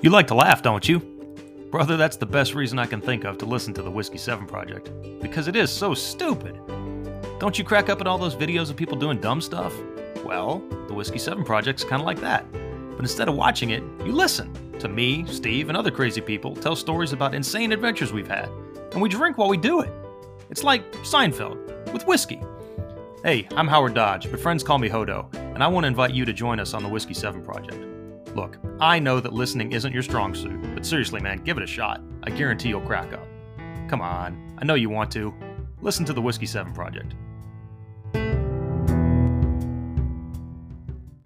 You like to laugh, don't you? Brother, that's the best reason I can think of to listen to the Whiskey 7 Project. Because it is so stupid. Don't you crack up at all those videos of people doing dumb stuff? Well, the Whiskey 7 Project's kind of like that. But instead of watching it, you listen to me, Steve, and other crazy people tell stories about insane adventures we've had. And we drink while we do it. It's like Seinfeld, with whiskey. Hey, I'm Howard Dodge, but friends call me Hodo, and I want to invite you to join us on the Whiskey 7 Project. Look, I know that listening isn't your strong suit, but seriously, man, give it a shot. I guarantee you'll crack up. Come on, I know you want to. Listen to the Whiskey 7 Project.